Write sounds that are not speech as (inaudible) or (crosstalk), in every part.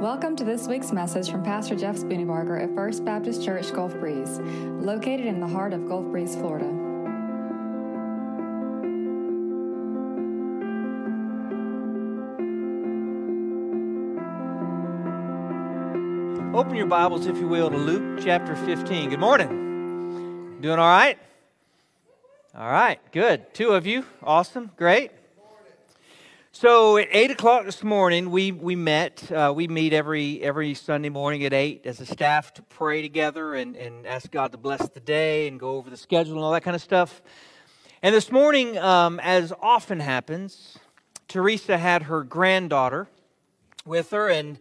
Welcome to this week's message from Pastor Jeff Spooneybarger at First Baptist Church Gulf Breeze, located in the heart of Gulf Breeze, Florida. Open your Bibles, if you will, to Luke chapter 15. Good morning. Doing all right? All right, good. Two of you. Awesome. Great. So at 8 o'clock this morning, we, we met. Uh, we meet every, every Sunday morning at 8 as a staff to pray together and, and ask God to bless the day and go over the schedule and all that kind of stuff. And this morning, um, as often happens, Teresa had her granddaughter with her, and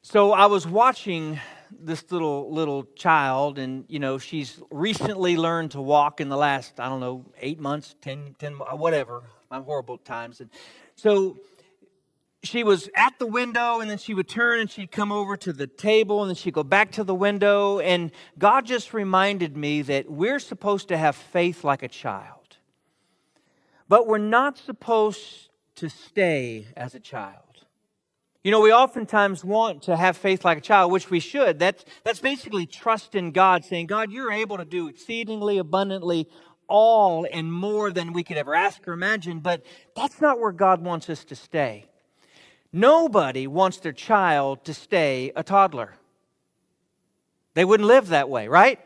so I was watching this little little child, and you know she's recently learned to walk in the last I don't know eight months, ten, ten whatever. I'm horrible at times, and so she was at the window, and then she would turn and she'd come over to the table, and then she'd go back to the window, and God just reminded me that we're supposed to have faith like a child, but we're not supposed to stay as a child. You know, we oftentimes want to have faith like a child, which we should. That's, that's basically trust in God, saying, God, you're able to do exceedingly abundantly all and more than we could ever ask or imagine, but that's not where God wants us to stay. Nobody wants their child to stay a toddler. They wouldn't live that way, right?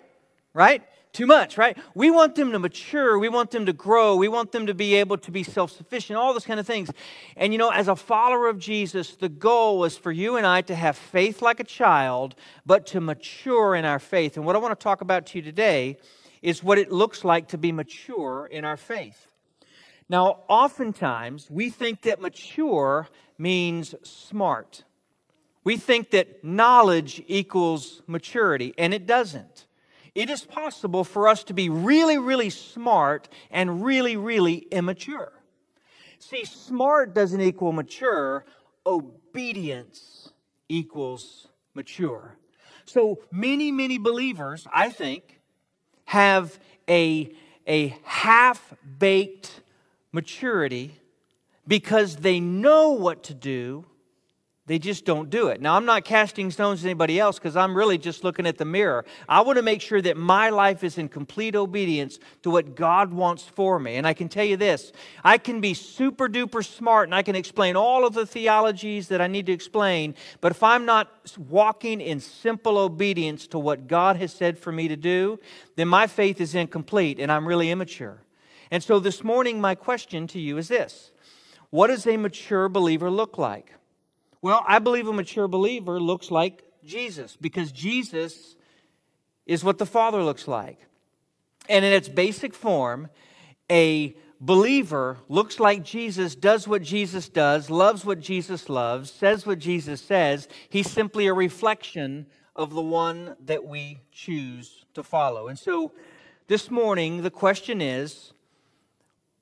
Right? too much, right? We want them to mature. We want them to grow. We want them to be able to be self sufficient, all those kind of things. And you know, as a follower of Jesus, the goal was for you and I to have faith like a child, but to mature in our faith. And what I want to talk about to you today is what it looks like to be mature in our faith. Now, oftentimes, we think that mature means smart. We think that knowledge equals maturity, and it doesn't it is possible for us to be really, really smart and really, really immature. See, smart doesn't equal mature, obedience equals mature. So many, many believers, I think, have a, a half baked maturity because they know what to do they just don't do it. Now, I'm not casting stones at anybody else because I'm really just looking at the mirror. I want to make sure that my life is in complete obedience to what God wants for me. And I can tell you this I can be super duper smart and I can explain all of the theologies that I need to explain, but if I'm not walking in simple obedience to what God has said for me to do, then my faith is incomplete and I'm really immature. And so this morning, my question to you is this What does a mature believer look like? Well, I believe a mature believer looks like Jesus because Jesus is what the Father looks like. And in its basic form, a believer looks like Jesus, does what Jesus does, loves what Jesus loves, says what Jesus says. He's simply a reflection of the one that we choose to follow. And so this morning, the question is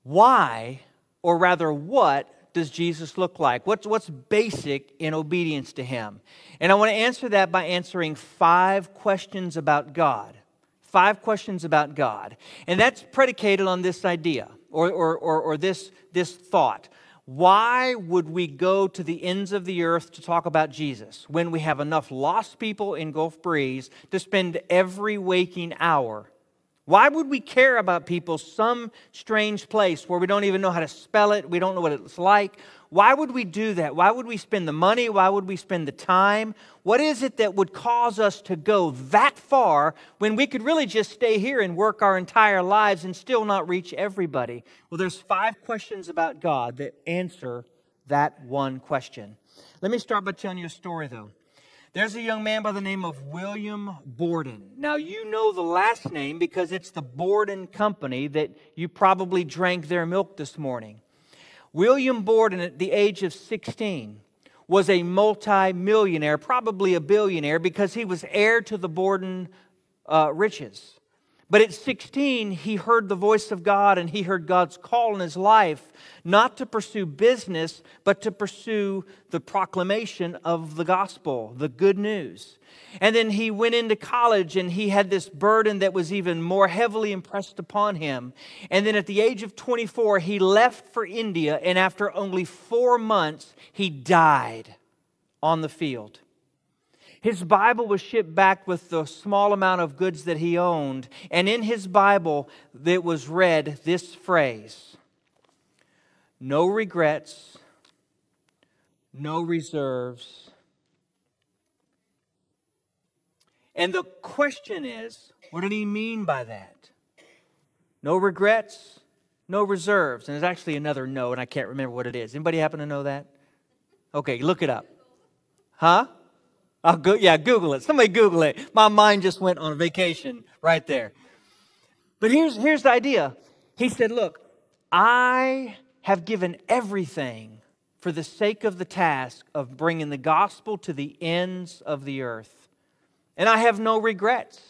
why, or rather, what does Jesus look like? What's, what's basic in obedience to him? And I want to answer that by answering five questions about God. Five questions about God. And that's predicated on this idea or, or, or, or this, this thought. Why would we go to the ends of the earth to talk about Jesus when we have enough lost people in Gulf Breeze to spend every waking hour why would we care about people some strange place where we don't even know how to spell it? We don't know what it's like. Why would we do that? Why would we spend the money? Why would we spend the time? What is it that would cause us to go that far when we could really just stay here and work our entire lives and still not reach everybody? Well, there's five questions about God that answer that one question. Let me start by telling you a story, though. There's a young man by the name of William Borden. Now, you know the last name because it's the Borden Company that you probably drank their milk this morning. William Borden, at the age of 16, was a multi-millionaire, probably a billionaire, because he was heir to the Borden uh, riches. But at 16, he heard the voice of God and he heard God's call in his life not to pursue business, but to pursue the proclamation of the gospel, the good news. And then he went into college and he had this burden that was even more heavily impressed upon him. And then at the age of 24, he left for India, and after only four months, he died on the field. His Bible was shipped back with the small amount of goods that he owned. And in his Bible, it was read this phrase No regrets, no reserves. And the question is what did he mean by that? No regrets, no reserves. And there's actually another no, and I can't remember what it is. Anybody happen to know that? Okay, look it up. Huh? I'll go, yeah, Google it. Somebody Google it. My mind just went on vacation right there. But here's, here's the idea. He said, Look, I have given everything for the sake of the task of bringing the gospel to the ends of the earth. And I have no regrets.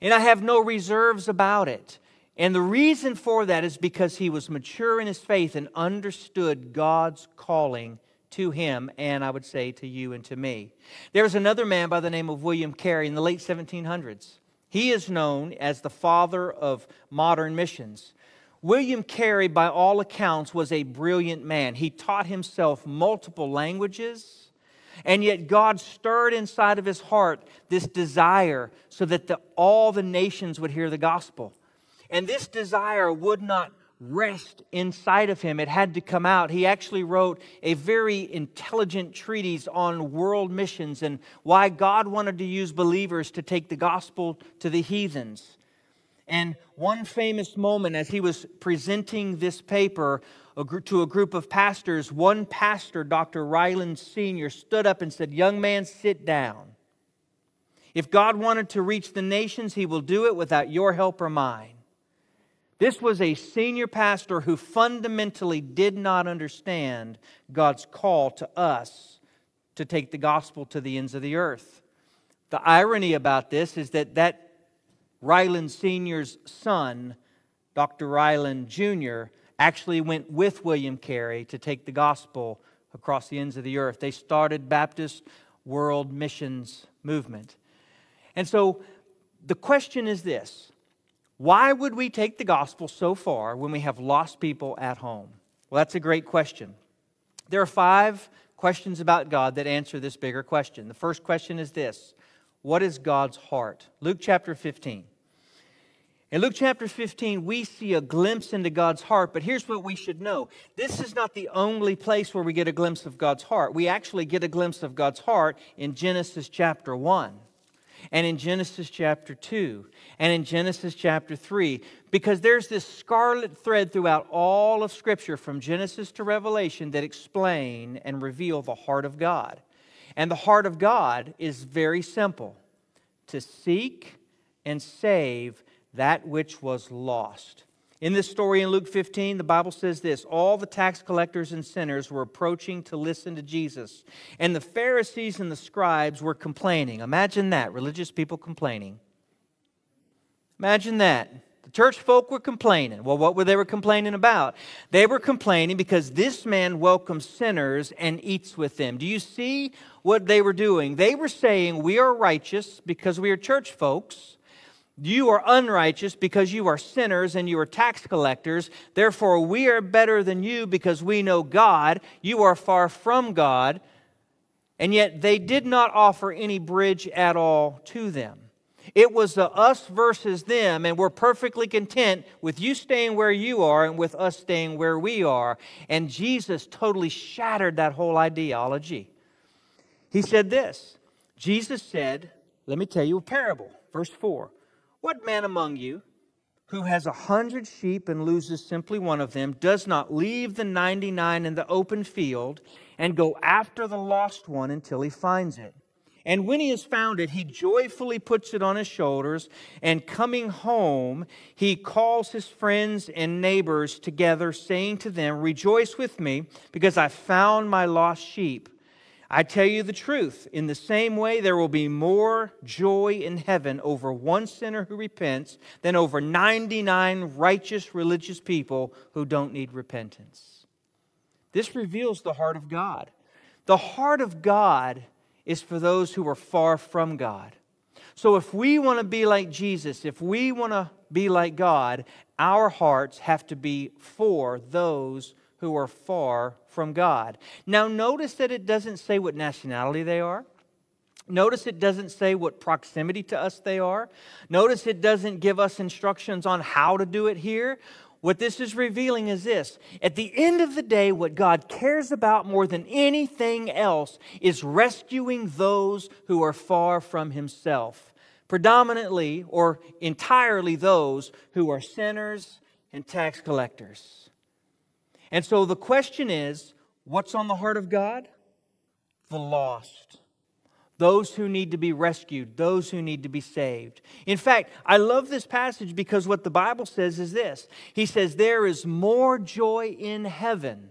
And I have no reserves about it. And the reason for that is because he was mature in his faith and understood God's calling to him, and I would say to you and to me. There's another man by the name of William Carey in the late 1700s. He is known as the father of modern missions. William Carey, by all accounts, was a brilliant man. He taught himself multiple languages, and yet God stirred inside of his heart this desire so that the, all the nations would hear the gospel. And this desire would not rest inside of him. It had to come out. He actually wrote a very intelligent treatise on world missions and why God wanted to use believers to take the gospel to the heathens. And one famous moment as he was presenting this paper to a group of pastors, one pastor, Dr. Ryland Sr., stood up and said, Young man, sit down. If God wanted to reach the nations, he will do it without your help or mine. This was a senior pastor who fundamentally did not understand God's call to us to take the gospel to the ends of the earth. The irony about this is that that Ryland Sr.'s son, Dr. Ryland Jr., actually went with William Carey to take the gospel across the ends of the earth. They started Baptist World Missions Movement. And so the question is this why would we take the gospel so far when we have lost people at home? Well, that's a great question. There are five questions about God that answer this bigger question. The first question is this What is God's heart? Luke chapter 15. In Luke chapter 15, we see a glimpse into God's heart, but here's what we should know. This is not the only place where we get a glimpse of God's heart. We actually get a glimpse of God's heart in Genesis chapter 1 and in Genesis chapter 2 and in Genesis chapter 3 because there's this scarlet thread throughout all of Scripture from Genesis to Revelation that explain and reveal the heart of God. And the heart of God is very simple to seek and save that which was lost. In this story in Luke 15, the Bible says this All the tax collectors and sinners were approaching to listen to Jesus, and the Pharisees and the scribes were complaining. Imagine that, religious people complaining. Imagine that. The church folk were complaining. Well, what were they were complaining about? They were complaining because this man welcomes sinners and eats with them. Do you see what they were doing? They were saying, We are righteous because we are church folks you are unrighteous because you are sinners and you are tax collectors. Therefore, we are better than you because we know God. You are far from God. And yet, they did not offer any bridge at all to them. It was the us versus them, and we're perfectly content with you staying where you are and with us staying where we are. And Jesus totally shattered that whole ideology. He said this Jesus said, Let me tell you a parable. Verse 4 what man among you who has a hundred sheep and loses simply one of them does not leave the 99 in the open field and go after the lost one until he finds it? And when he has found it, he joyfully puts it on his shoulders, and coming home, he calls his friends and neighbors together, saying to them, Rejoice with me, because I found my lost sheep. I tell you the truth. In the same way, there will be more joy in heaven over one sinner who repents than over 99 righteous religious people who don't need repentance. This reveals the heart of God. The heart of God is for those who are far from God. So if we want to be like Jesus, if we want to be like God, our hearts have to be for those who are far from God. Now, notice that it doesn't say what nationality they are. Notice it doesn't say what proximity to us they are. Notice it doesn't give us instructions on how to do it here. What this is revealing is this at the end of the day, what God cares about more than anything else is rescuing those who are far from Himself, predominantly or entirely those who are sinners and tax collectors. And so the question is what's on the heart of God? The lost those who need to be rescued, those who need to be saved. In fact, I love this passage because what the Bible says is this He says, There is more joy in heaven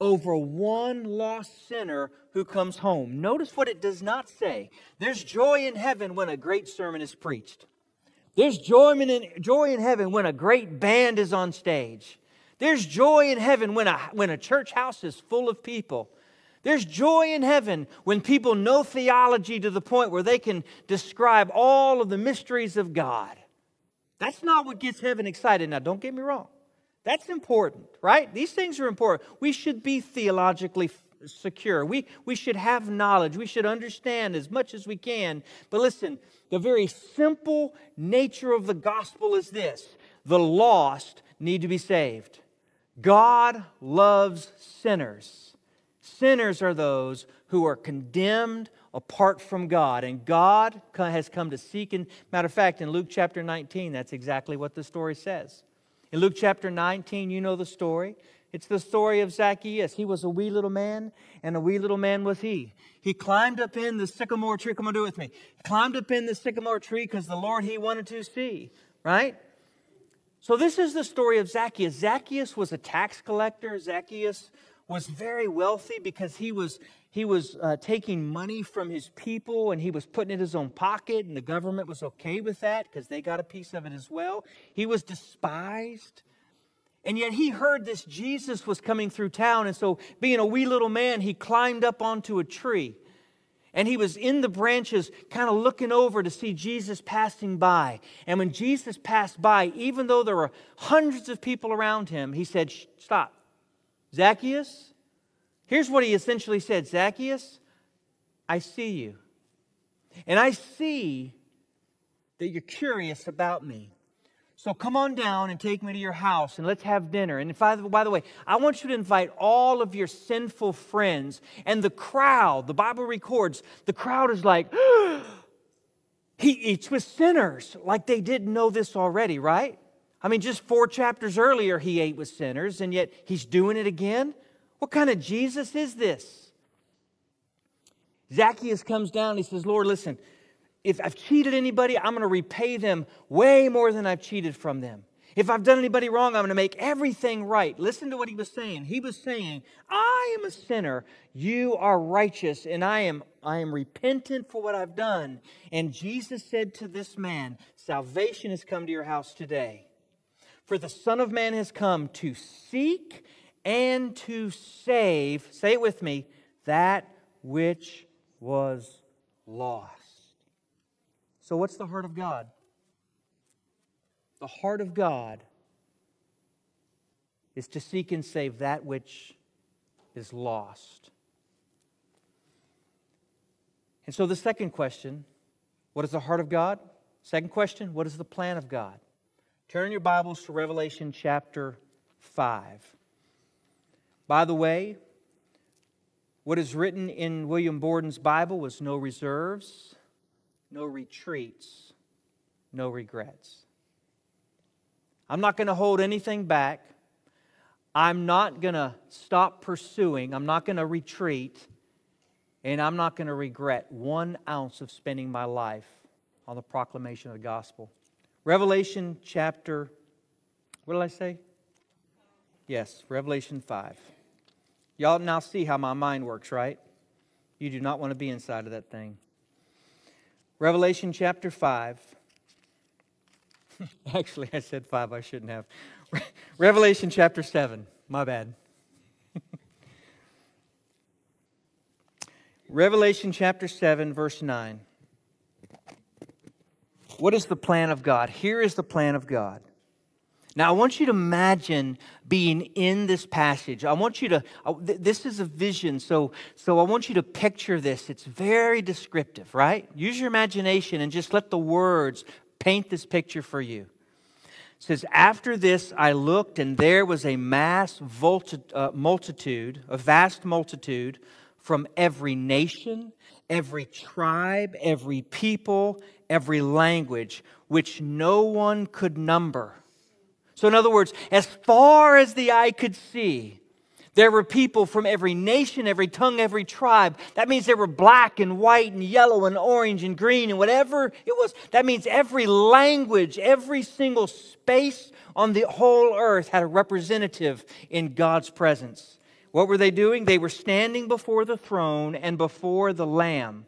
over one lost sinner who comes home. Notice what it does not say. There's joy in heaven when a great sermon is preached. There's joy in, joy in heaven when a great band is on stage. There's joy in heaven when a, when a church house is full of people. There's joy in heaven when people know theology to the point where they can describe all of the mysteries of God. That's not what gets heaven excited. Now, don't get me wrong. That's important, right? These things are important. We should be theologically secure. We, we should have knowledge. We should understand as much as we can. But listen, the very simple nature of the gospel is this the lost need to be saved. God loves sinners. Sinners are those who are condemned apart from God. And God has come to seek. And matter of fact, in Luke chapter 19, that's exactly what the story says. In Luke chapter 19, you know the story. It's the story of Zacchaeus. He was a wee little man, and a wee little man was he. He climbed up in the sycamore tree. Come on, do it with me. He climbed up in the sycamore tree because the Lord he wanted to see, right? So, this is the story of Zacchaeus. Zacchaeus was a tax collector. Zacchaeus was very wealthy because he was, he was uh, taking money from his people and he was putting it in his own pocket, and the government was okay with that because they got a piece of it as well. He was despised. And yet he heard this Jesus was coming through town, and so being a wee little man, he climbed up onto a tree. And he was in the branches, kind of looking over to see Jesus passing by. And when Jesus passed by, even though there were hundreds of people around him, he said, Stop. Zacchaeus, here's what he essentially said Zacchaeus, I see you. And I see that you're curious about me. So come on down and take me to your house and let's have dinner. And I, by the way, I want you to invite all of your sinful friends. And the crowd, the Bible records, the crowd is like, (gasps) he eats with sinners, like they didn't know this already, right? I mean, just four chapters earlier, he ate with sinners, and yet he's doing it again. What kind of Jesus is this? Zacchaeus comes down. He says, Lord, listen, if I've cheated anybody, I'm going to repay them way more than I've cheated from them. If I've done anybody wrong, I'm going to make everything right. Listen to what he was saying. He was saying, I am a sinner, you are righteous, and I am, I am repentant for what I've done. And Jesus said to this man, Salvation has come to your house today. For the Son of Man has come to seek and to save, say it with me, that which was lost. So, what's the heart of God? The heart of God is to seek and save that which is lost. And so, the second question what is the heart of God? Second question what is the plan of God? Turn your Bibles to Revelation chapter 5. By the way, what is written in William Borden's Bible was no reserves, no retreats, no regrets. I'm not going to hold anything back. I'm not going to stop pursuing. I'm not going to retreat. And I'm not going to regret one ounce of spending my life on the proclamation of the gospel. Revelation chapter, what did I say? Yes, Revelation 5. Y'all now see how my mind works, right? You do not want to be inside of that thing. Revelation chapter 5. (laughs) Actually, I said 5, I shouldn't have. (laughs) Revelation chapter 7. My bad. (laughs) Revelation chapter 7, verse 9. What is the plan of God? Here is the plan of God. Now, I want you to imagine being in this passage. I want you to, this is a vision, so, so I want you to picture this. It's very descriptive, right? Use your imagination and just let the words paint this picture for you. It says, After this I looked, and there was a mass uh, multitude, a vast multitude from every nation, every tribe, every people, every language, which no one could number so, in other words, as far as the eye could see, there were people from every nation, every tongue, every tribe. That means there were black and white and yellow and orange and green and whatever it was. That means every language, every single space on the whole earth had a representative in God's presence. What were they doing? They were standing before the throne and before the Lamb.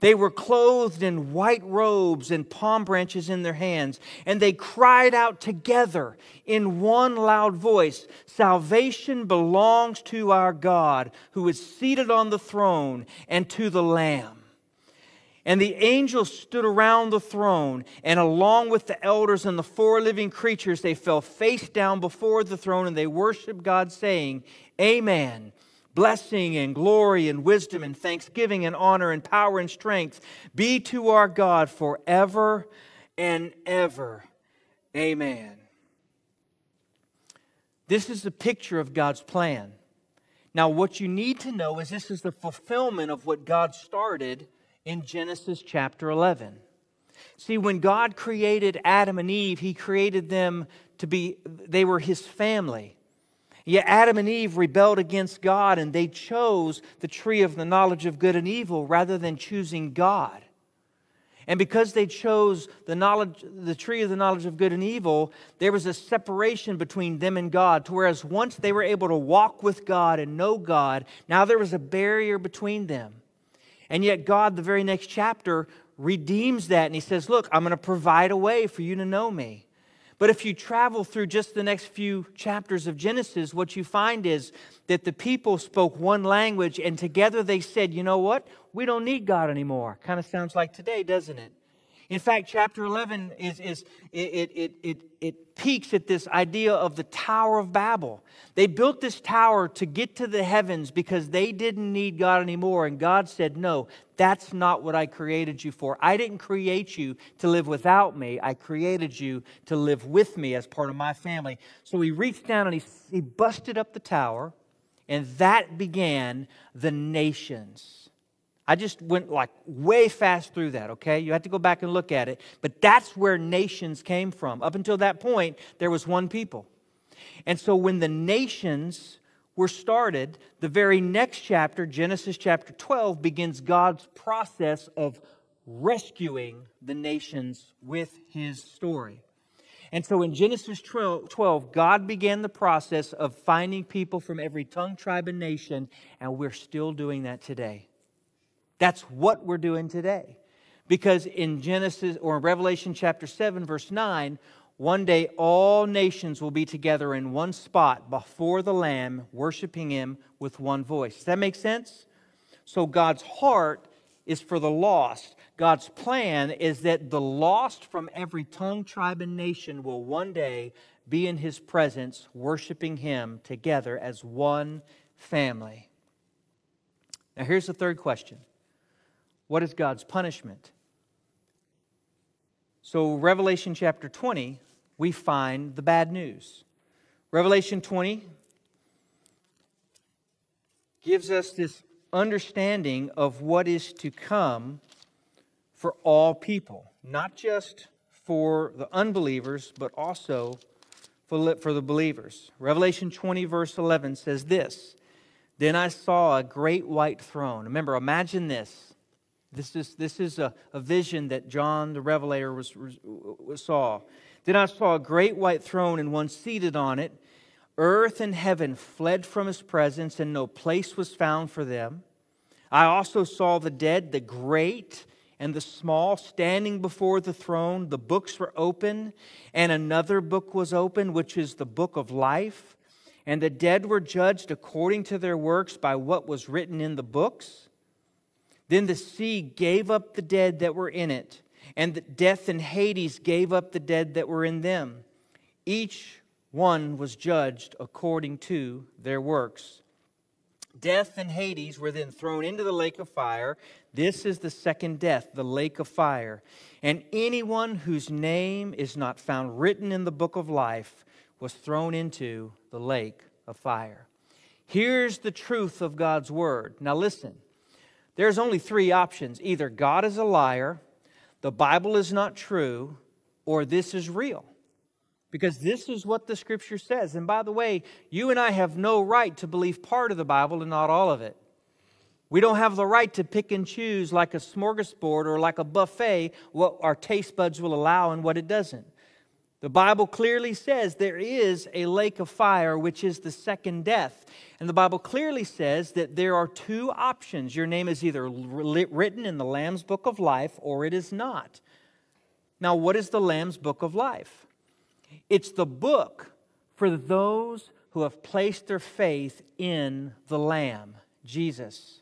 They were clothed in white robes and palm branches in their hands, and they cried out together in one loud voice Salvation belongs to our God, who is seated on the throne, and to the Lamb. And the angels stood around the throne, and along with the elders and the four living creatures, they fell face down before the throne and they worshiped God, saying, Amen blessing and glory and wisdom and thanksgiving and honor and power and strength be to our God forever and ever. Amen. This is the picture of God's plan. Now, what you need to know is this is the fulfillment of what God started in Genesis chapter 11. See, when God created Adam and Eve, He created them to be, they were His family. Yet Adam and Eve rebelled against God and they chose the tree of the knowledge of good and evil rather than choosing God. And because they chose the knowledge, the tree of the knowledge of good and evil, there was a separation between them and God. To whereas once they were able to walk with God and know God, now there was a barrier between them. And yet God, the very next chapter, redeems that and he says, Look, I'm going to provide a way for you to know me. But if you travel through just the next few chapters of Genesis, what you find is that the people spoke one language and together they said, you know what? We don't need God anymore. Kind of sounds like today, doesn't it? In fact, chapter 11 is, is it, it, it, it peaks at this idea of the Tower of Babel. They built this tower to get to the heavens because they didn't need God anymore. And God said, No, that's not what I created you for. I didn't create you to live without me. I created you to live with me as part of my family. So he reached down and he, he busted up the tower, and that began the nations. I just went like way fast through that, okay? You have to go back and look at it. But that's where nations came from. Up until that point, there was one people. And so when the nations were started, the very next chapter, Genesis chapter 12, begins God's process of rescuing the nations with his story. And so in Genesis 12, God began the process of finding people from every tongue, tribe, and nation, and we're still doing that today. That's what we're doing today. Because in Genesis or in Revelation chapter 7, verse 9, one day all nations will be together in one spot before the Lamb, worshiping Him with one voice. Does that make sense? So God's heart is for the lost. God's plan is that the lost from every tongue, tribe, and nation will one day be in His presence, worshiping Him together as one family. Now, here's the third question what is God's punishment? So, Revelation chapter 20, we find the bad news. Revelation 20 gives us this understanding of what is to come for all people, not just for the unbelievers, but also for the believers. Revelation 20, verse 11 says this Then I saw a great white throne. Remember, imagine this this is, this is a, a vision that John the Revelator was, was, saw. Then I saw a great white throne and one seated on it. Earth and heaven fled from his presence, and no place was found for them. I also saw the dead, the great and the small, standing before the throne. The books were open, and another book was open, which is the book of life. And the dead were judged according to their works by what was written in the books. Then the sea gave up the dead that were in it, and death and Hades gave up the dead that were in them. Each one was judged according to their works. Death and Hades were then thrown into the lake of fire. This is the second death, the lake of fire. And anyone whose name is not found written in the book of life was thrown into the lake of fire. Here's the truth of God's word. Now, listen, there's only three options either God is a liar, the Bible is not true, or this is real. Because this is what the scripture says. And by the way, you and I have no right to believe part of the Bible and not all of it. We don't have the right to pick and choose like a smorgasbord or like a buffet what our taste buds will allow and what it doesn't. The Bible clearly says there is a lake of fire, which is the second death. And the Bible clearly says that there are two options. Your name is either written in the Lamb's book of life or it is not. Now, what is the Lamb's book of life? It's the book for those who have placed their faith in the Lamb, Jesus.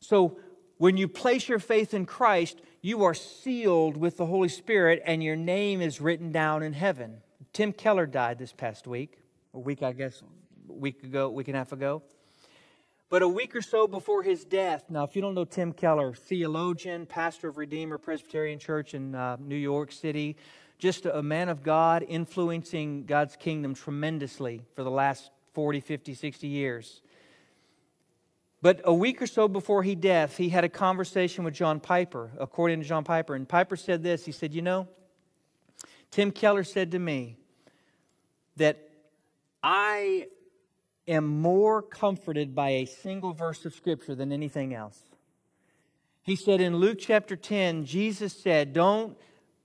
So when you place your faith in Christ, you are sealed with the Holy Spirit and your name is written down in heaven. Tim Keller died this past week, a week, I guess, a week ago, week and a half ago. But a week or so before his death, now, if you don't know Tim Keller, theologian, pastor of Redeemer Presbyterian Church in uh, New York City, just a man of God influencing God's kingdom tremendously for the last 40, 50, 60 years. But a week or so before he death, he had a conversation with John Piper, according to John Piper. And Piper said this He said, You know, Tim Keller said to me that I am more comforted by a single verse of Scripture than anything else. He said in Luke chapter 10, Jesus said, Don't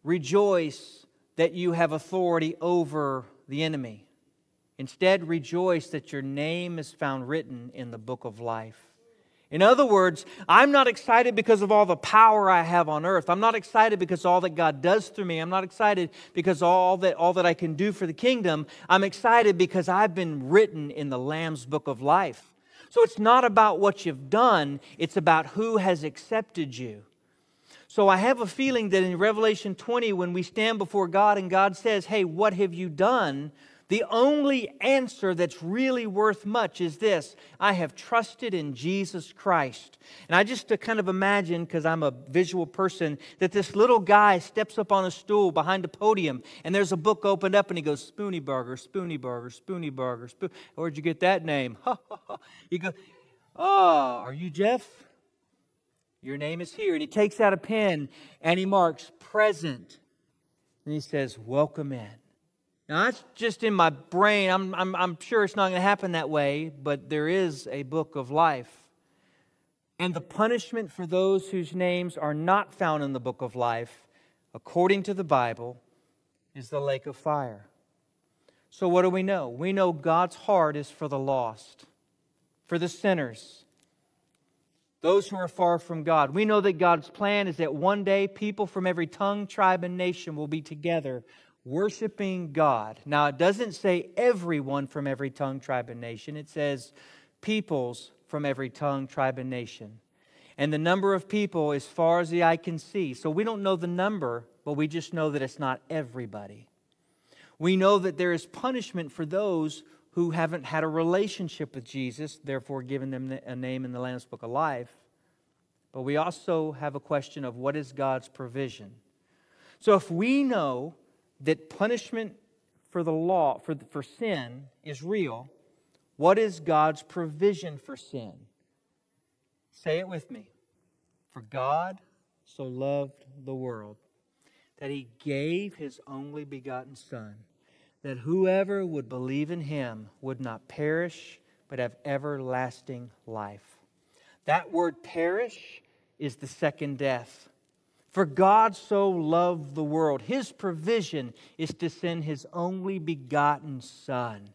rejoice that you have authority over the enemy. Instead, rejoice that your name is found written in the book of life. In other words, I'm not excited because of all the power I have on earth. I'm not excited because all that God does through me. I'm not excited because all that all that I can do for the kingdom. I'm excited because I've been written in the Lamb's book of life. So it's not about what you've done, it's about who has accepted you. So I have a feeling that in Revelation 20, when we stand before God and God says, Hey, what have you done? The only answer that's really worth much is this I have trusted in Jesus Christ. And I just to kind of imagine, because I'm a visual person, that this little guy steps up on a stool behind a podium and there's a book opened up and he goes, Spoony Burger, Spoony Burger, Spoony Burger. Spoon. Where'd you get that name? (laughs) you go, Oh, are you Jeff? Your name is here. And he takes out a pen and he marks present. And he says, Welcome in. Now, that's just in my brain. I'm, I'm, I'm sure it's not going to happen that way, but there is a book of life. And the punishment for those whose names are not found in the book of life, according to the Bible, is the lake of fire. So, what do we know? We know God's heart is for the lost, for the sinners, those who are far from God. We know that God's plan is that one day people from every tongue, tribe, and nation will be together worshiping God. Now, it doesn't say everyone from every tongue, tribe, and nation, it says peoples from every tongue, tribe, and nation. And the number of people as far as the eye can see. So we don't know the number, but we just know that it's not everybody. We know that there is punishment for those who haven't had a relationship with Jesus, therefore giving them a name in the Lamb's Book of Life. But we also have a question of what is God's provision? So if we know that punishment for the law, for, for sin, is real, what is God's provision for sin? Say it with me. For God so loved the world that he gave his only begotten Son, that whoever would believe in him would not perish, but have everlasting life. That word perish is the second death. For God so loved the world. His provision is to send His only begotten Son.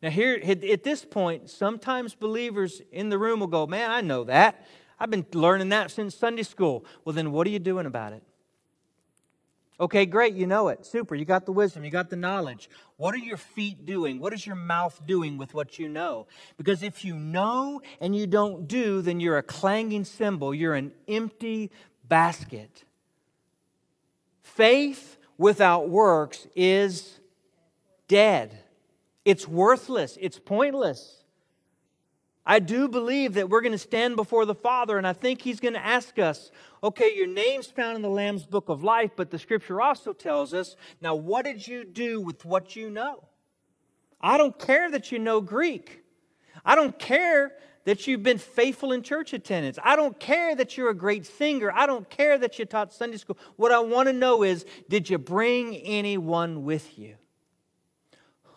Now, here at this point, sometimes believers in the room will go, Man, I know that. I've been learning that since Sunday school. Well, then what are you doing about it? Okay, great, you know it. Super, you got the wisdom, you got the knowledge. What are your feet doing? What is your mouth doing with what you know? Because if you know and you don't do, then you're a clanging cymbal, you're an empty basket. Faith without works is dead. It's worthless, it's pointless. I do believe that we're going to stand before the Father, and I think He's going to ask us, okay, your name's found in the Lamb's book of life, but the scripture also tells us, now what did you do with what you know? I don't care that you know Greek. I don't care that you've been faithful in church attendance. I don't care that you're a great singer. I don't care that you taught Sunday school. What I want to know is did you bring anyone with you?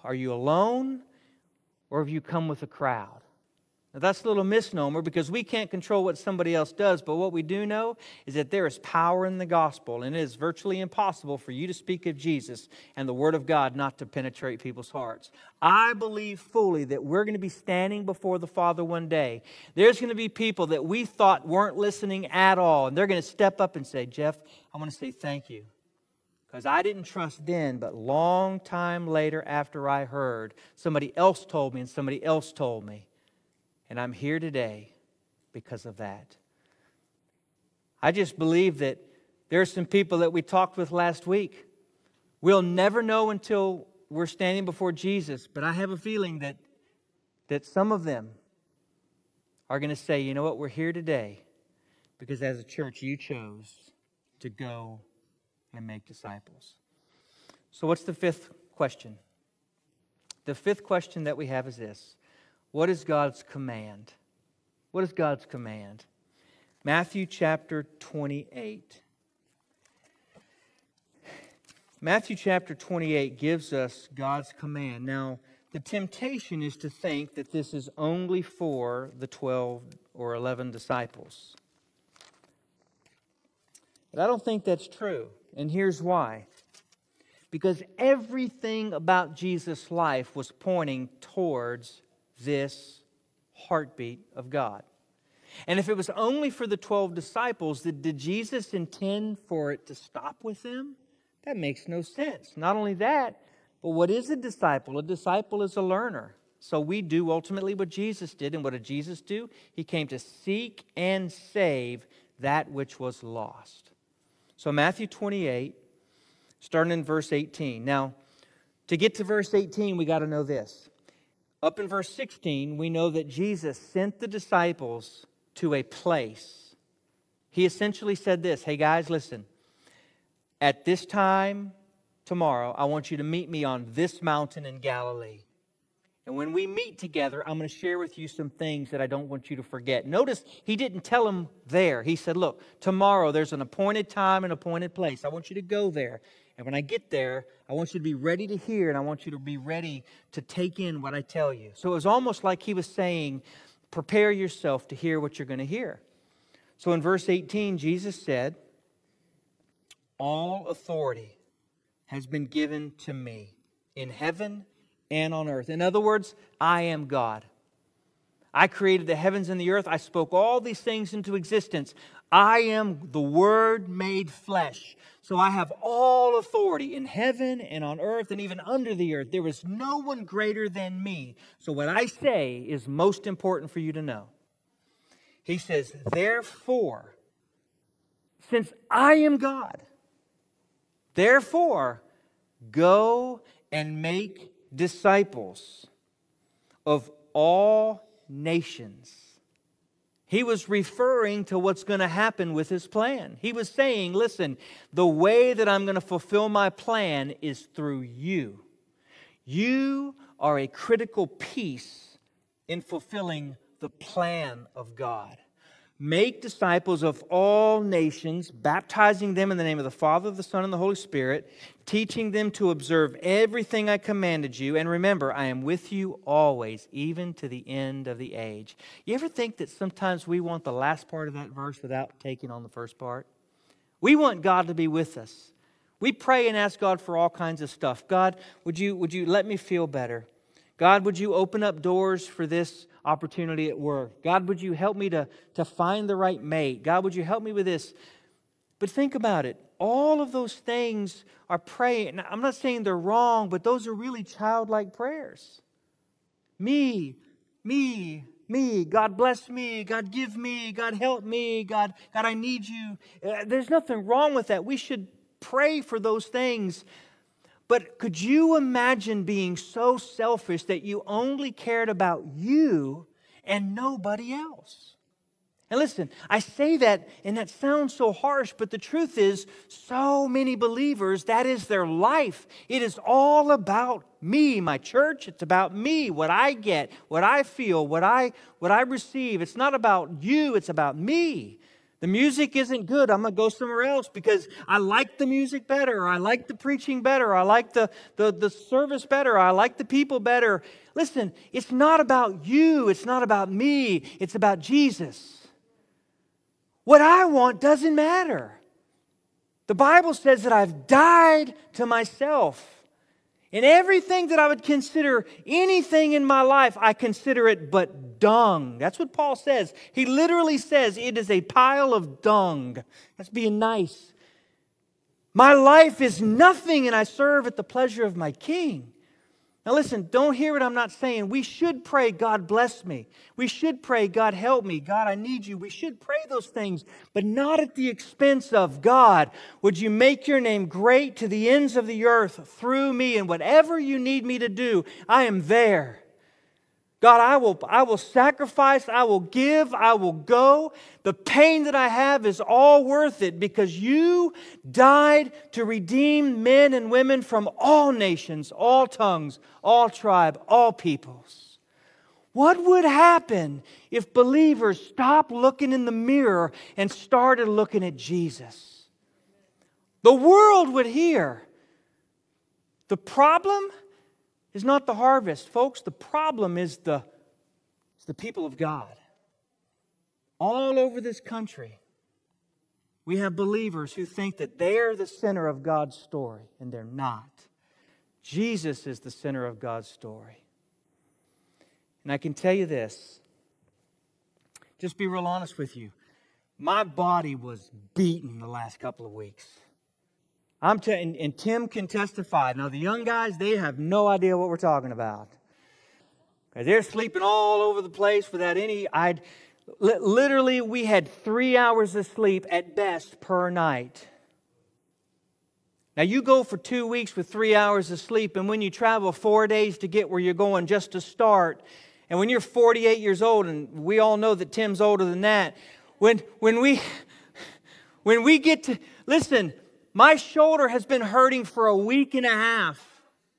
Are you alone or have you come with a crowd? Now, that's a little misnomer because we can't control what somebody else does, but what we do know is that there is power in the gospel, and it is virtually impossible for you to speak of Jesus and the Word of God not to penetrate people's hearts. I believe fully that we're going to be standing before the Father one day. There's going to be people that we thought weren't listening at all, and they're going to step up and say, Jeff, I want to say thank you. Because I didn't trust then, but long time later after I heard, somebody else told me and somebody else told me and I'm here today because of that. I just believe that there are some people that we talked with last week. We'll never know until we're standing before Jesus, but I have a feeling that, that some of them are going to say, you know what, we're here today because as a church you chose to go and make disciples. So, what's the fifth question? The fifth question that we have is this what is God's command? What is God's command? Matthew chapter 28. Matthew chapter 28 gives us God's command. Now, the temptation is to think that this is only for the 12 or 11 disciples. But I don't think that's true. And here's why. Because everything about Jesus' life was pointing towards this heartbeat of God. And if it was only for the 12 disciples, did, Jesus intend for it to stop with them? That makes no sense. Not only that, but what is a disciple? A disciple is a learner. So we do ultimately what Jesus did. And what did Jesus do? He came to seek and save that which was lost. So, Matthew 28, starting in verse 18. Now, to get to verse 18, we got to know this. Up in verse 16, we know that Jesus sent the disciples to a place. He essentially said this Hey, guys, listen. At this time tomorrow, I want you to meet me on this mountain in Galilee. And when we meet together, I'm going to share with you some things that I don't want you to forget. Notice he didn't tell them there. He said, Look, tomorrow there's an appointed time and appointed place. I want you to go there. And when I get there, I want you to be ready to hear and I want you to be ready to take in what I tell you. So it was almost like he was saying, Prepare yourself to hear what you're going to hear. So in verse 18, Jesus said, All authority has been given to me in heaven and on earth. In other words, I am God. I created the heavens and the earth. I spoke all these things into existence. I am the Word made flesh. So I have all authority in heaven and on earth and even under the earth. There is no one greater than me. So what I say is most important for you to know. He says, Therefore, since I am God, therefore, go and make disciples of all nations he was referring to what's going to happen with his plan. He was saying, listen, the way that I'm going to fulfill my plan is through you. You are a critical piece in fulfilling the plan of God. Make disciples of all nations, baptizing them in the name of the Father, the Son, and the Holy Spirit, teaching them to observe everything I commanded you. And remember, I am with you always, even to the end of the age. You ever think that sometimes we want the last part of that verse without taking on the first part? We want God to be with us. We pray and ask God for all kinds of stuff. God, would you, would you let me feel better? God, would you open up doors for this opportunity at work? God, would you help me to, to find the right mate? God, would you help me with this? But think about it. All of those things are praying. Now, I'm not saying they're wrong, but those are really childlike prayers. Me, me, me. God bless me. God give me. God help me. God, God, I need you. Uh, there's nothing wrong with that. We should pray for those things. But could you imagine being so selfish that you only cared about you and nobody else? And listen, I say that, and that sounds so harsh, but the truth is, so many believers, that is their life. It is all about me, my church. It's about me, what I get, what I feel, what I, what I receive. It's not about you, it's about me. The music isn't good. I'm going to go somewhere else because I like the music better, I like the preaching better, I like the, the, the service better, I like the people better. Listen, it's not about you, it's not about me, it's about Jesus. What I want doesn't matter. The Bible says that I've died to myself. And everything that I would consider anything in my life, I consider it but dung. That's what Paul says. He literally says it is a pile of dung. That's being nice. My life is nothing, and I serve at the pleasure of my king. Now, listen, don't hear what I'm not saying. We should pray, God bless me. We should pray, God help me. God, I need you. We should pray those things, but not at the expense of God. Would you make your name great to the ends of the earth through me? And whatever you need me to do, I am there. God, I will, I will sacrifice, I will give, I will go. The pain that I have is all worth it because you died to redeem men and women from all nations, all tongues, all tribe, all peoples. What would happen if believers stopped looking in the mirror and started looking at Jesus? The world would hear. The problem is not the harvest. Folks, the problem is the, is the people of God. All over this country, we have believers who think that they're the center of God's story, and they're not. Jesus is the center of God's story. And I can tell you this just be real honest with you. My body was beaten the last couple of weeks. I'm t- and, and Tim can testify. Now, the young guys, they have no idea what we're talking about. Because they're sleeping all over the place without any. I'd, li- literally, we had three hours of sleep at best per night. Now, you go for two weeks with three hours of sleep, and when you travel four days to get where you're going just to start, and when you're 48 years old, and we all know that Tim's older than that, when, when, we, (laughs) when we get to, listen, my shoulder has been hurting for a week and a half.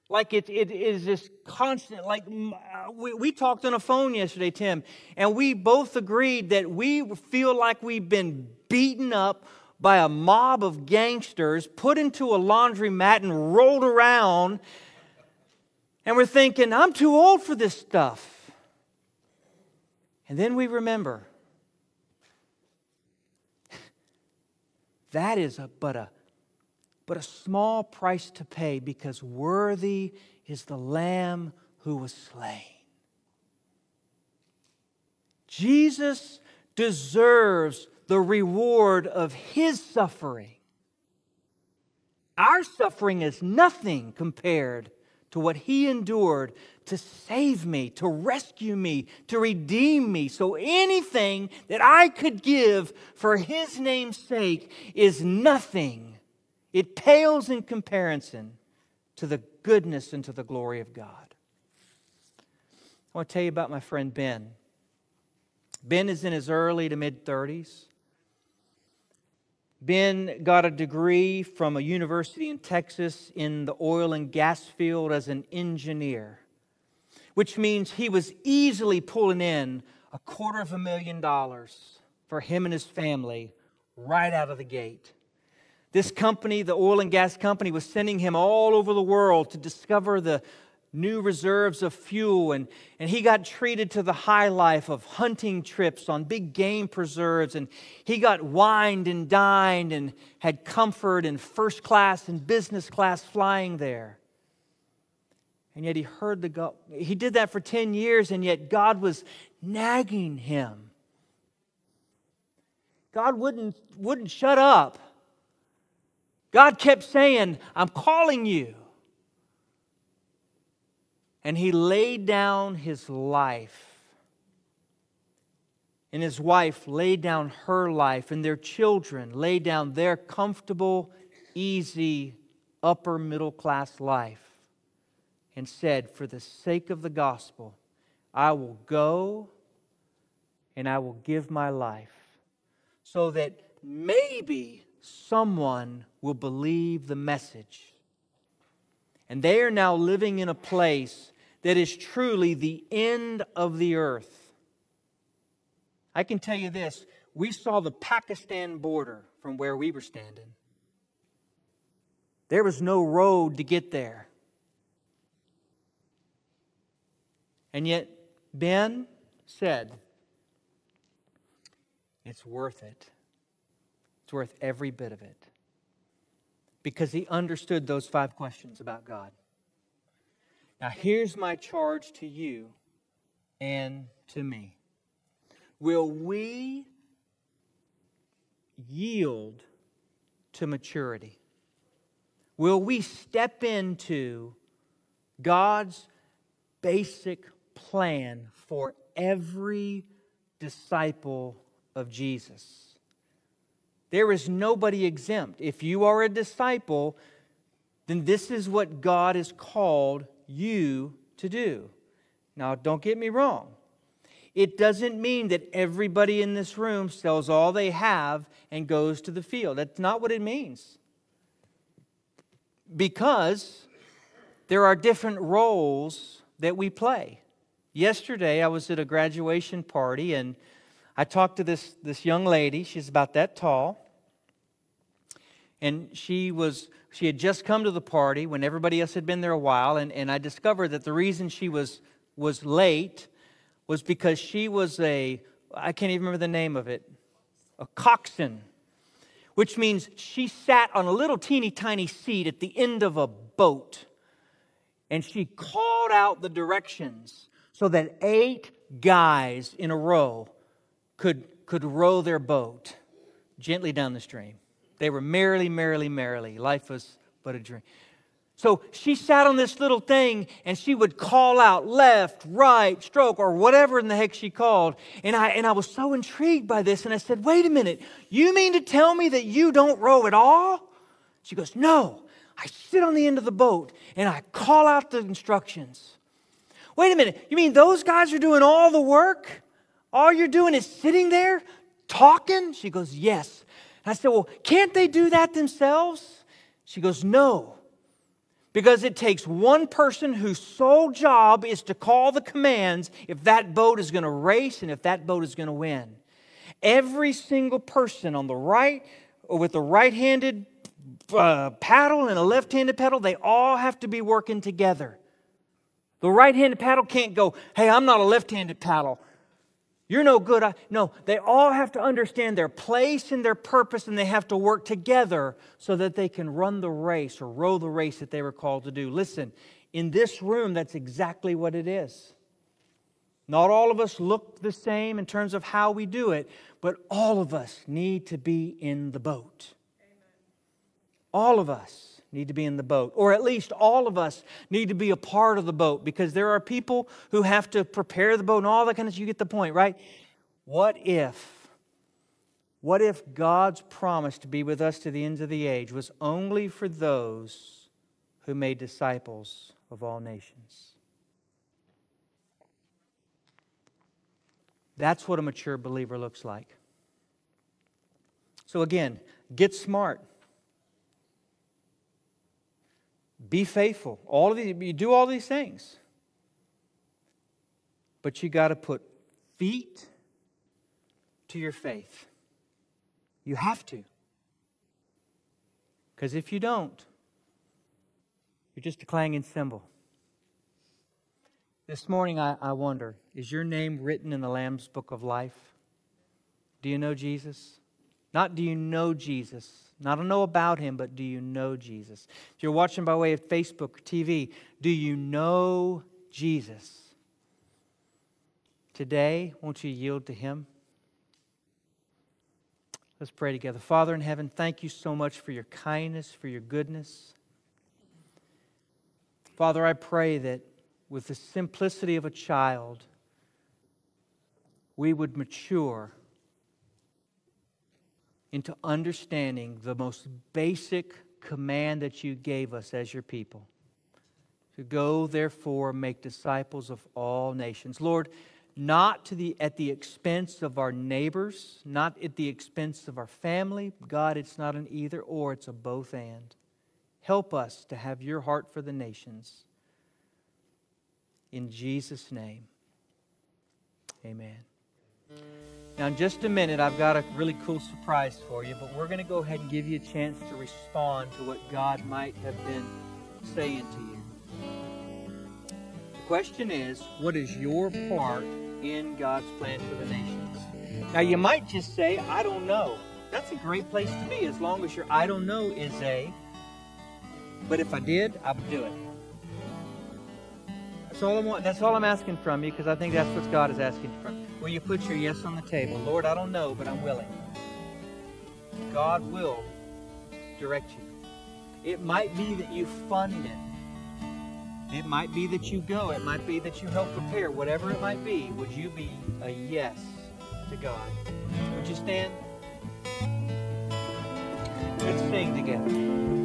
Like it, it is just constant. Like uh, we, we talked on a phone yesterday, Tim, and we both agreed that we feel like we've been beaten up by a mob of gangsters, put into a laundromat and rolled around. And we're thinking, I'm too old for this stuff. And then we remember (laughs) that is a, but a but a small price to pay because worthy is the Lamb who was slain. Jesus deserves the reward of his suffering. Our suffering is nothing compared to what he endured to save me, to rescue me, to redeem me. So anything that I could give for his name's sake is nothing it pales in comparison to the goodness and to the glory of God. I want to tell you about my friend Ben. Ben is in his early to mid 30s. Ben got a degree from a university in Texas in the oil and gas field as an engineer, which means he was easily pulling in a quarter of a million dollars for him and his family right out of the gate. This company, the oil and gas company, was sending him all over the world to discover the new reserves of fuel. And, and he got treated to the high life of hunting trips on big game preserves. And he got wined and dined and had comfort in first class and business class flying there. And yet he heard the God. He did that for 10 years, and yet God was nagging him. God wouldn't, wouldn't shut up. God kept saying, I'm calling you. And he laid down his life. And his wife laid down her life, and their children laid down their comfortable, easy upper middle class life and said, For the sake of the gospel, I will go and I will give my life so that maybe someone will believe the message. And they are now living in a place that is truly the end of the earth. I can tell you this we saw the Pakistan border from where we were standing. There was no road to get there. And yet, Ben said, It's worth it. It's worth every bit of it. Because he understood those five questions about God. Now, here's my charge to you and to me. Will we yield to maturity? Will we step into God's basic plan for every disciple of Jesus. There is nobody exempt. If you are a disciple, then this is what God has called you to do. Now, don't get me wrong. It doesn't mean that everybody in this room sells all they have and goes to the field. That's not what it means. Because there are different roles that we play. Yesterday, I was at a graduation party and I talked to this, this young lady. She's about that tall. And she was she had just come to the party when everybody else had been there a while, and, and I discovered that the reason she was was late was because she was a I can't even remember the name of it, a coxswain, which means she sat on a little teeny tiny seat at the end of a boat, and she called out the directions so that eight guys in a row could, could row their boat gently down the stream. They were merrily, merrily, merrily. Life was but a dream. So she sat on this little thing and she would call out left, right, stroke, or whatever in the heck she called. And I, and I was so intrigued by this. And I said, wait a minute, you mean to tell me that you don't row at all? She goes, no. I sit on the end of the boat and I call out the instructions. Wait a minute, you mean those guys are doing all the work? All you're doing is sitting there talking? She goes, Yes. I said, Well, can't they do that themselves? She goes, No. Because it takes one person whose sole job is to call the commands if that boat is going to race and if that boat is going to win. Every single person on the right, or with the right handed uh, paddle and a left handed paddle, they all have to be working together. The right handed paddle can't go, hey, I'm not a left handed paddle. You're no good. no, they all have to understand their place and their purpose, and they have to work together so that they can run the race or row the race that they were called to do. Listen, in this room, that's exactly what it is. Not all of us look the same in terms of how we do it, but all of us need to be in the boat. Amen. All of us need to be in the boat, or at least all of us need to be a part of the boat because there are people who have to prepare the boat and all that kind of stuff. you get the point, right? What if, what if God's promise to be with us to the ends of the age was only for those who made disciples of all nations? That's what a mature believer looks like. So, again, get smart. Be faithful. All of these, you do all these things. But you got to put feet to your faith. You have to. Because if you don't, you're just a clanging cymbal. This morning, I, I wonder is your name written in the Lamb's book of life? Do you know Jesus? Not do you know Jesus, not to know about him, but do you know Jesus? If you're watching by way of Facebook TV, do you know Jesus? Today, won't you yield to him? Let's pray together. Father in heaven, thank you so much for your kindness, for your goodness. Father, I pray that with the simplicity of a child, we would mature into understanding the most basic command that you gave us as your people. To go, therefore, make disciples of all nations. Lord, not to the, at the expense of our neighbors, not at the expense of our family. God, it's not an either or, it's a both and. Help us to have your heart for the nations. In Jesus' name, amen. Now, in just a minute, I've got a really cool surprise for you, but we're going to go ahead and give you a chance to respond to what God might have been saying to you. The question is what is your part in God's plan for the nations? Now, you might just say, I don't know. That's a great place to be as long as your I don't know is a, but if I did, I would do it. That's all, I want, that's all I'm asking from you because I think that's what God is asking from you. Will you put your yes on the table? Lord, I don't know, but I'm willing. God will direct you. It might be that you fund it. It might be that you go. It might be that you help prepare. Whatever it might be, would you be a yes to God? Would you stand? Let's sing together.